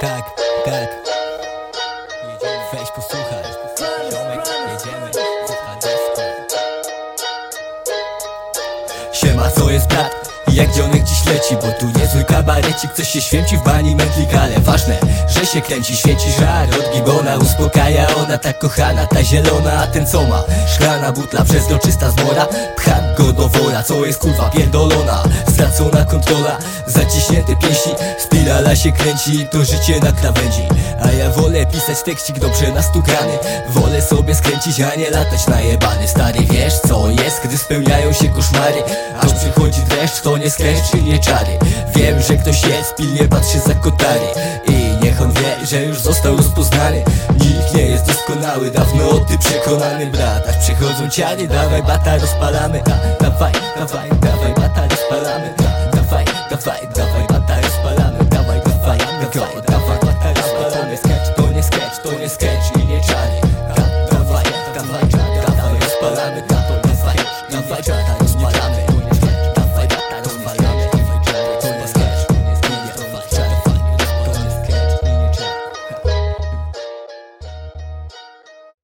Tak, tak. Weź posłuchaj. Ziomek, jedziemy. Siema, co jest brat? Jak dzionek dziś leci, bo tu niezły kabarecik Coś się święci w bani mętlik, ale ważne, że się kręci Świeci żar od gibona, uspokaja ona Tak kochana, ta zielona, a ten co ma? Szklana butla, przezroczysta zmora Pcham go do wora, co jest kurwa pierdolona? Stracona kontrola, zaciśnięte pięści Spirala się kręci, to życie na krawędzi. A ja wolę pisać tekstik dobrze nastukany Wolę sobie skręcić, a nie latać najebany. Stary, wiesz co jest, gdy spełniają się koszmary Aż przychodzi dreszcz, to bo nie skręci nie czary. Wiem, że ktoś jest, pilnie patrzy za kotary. I niech on wie, że już został rozpoznany. Nikt nie jest doskonały, dawno o ty przekonany brat. Aż przychodzą ciary, dawaj bata rozpalamy. Da, Dawaj, dawaj, dawaj bata rozpalamy. Da, Dawaj, dawaj, dawaj bata rozpalamy. Dawaj, dawaj, dawaj, dawaj bata rozpalamy. Sketch to nie sketch, to nie sketch i nie czary. Da, Dawaj, dawaj, dawaj rozpalamy.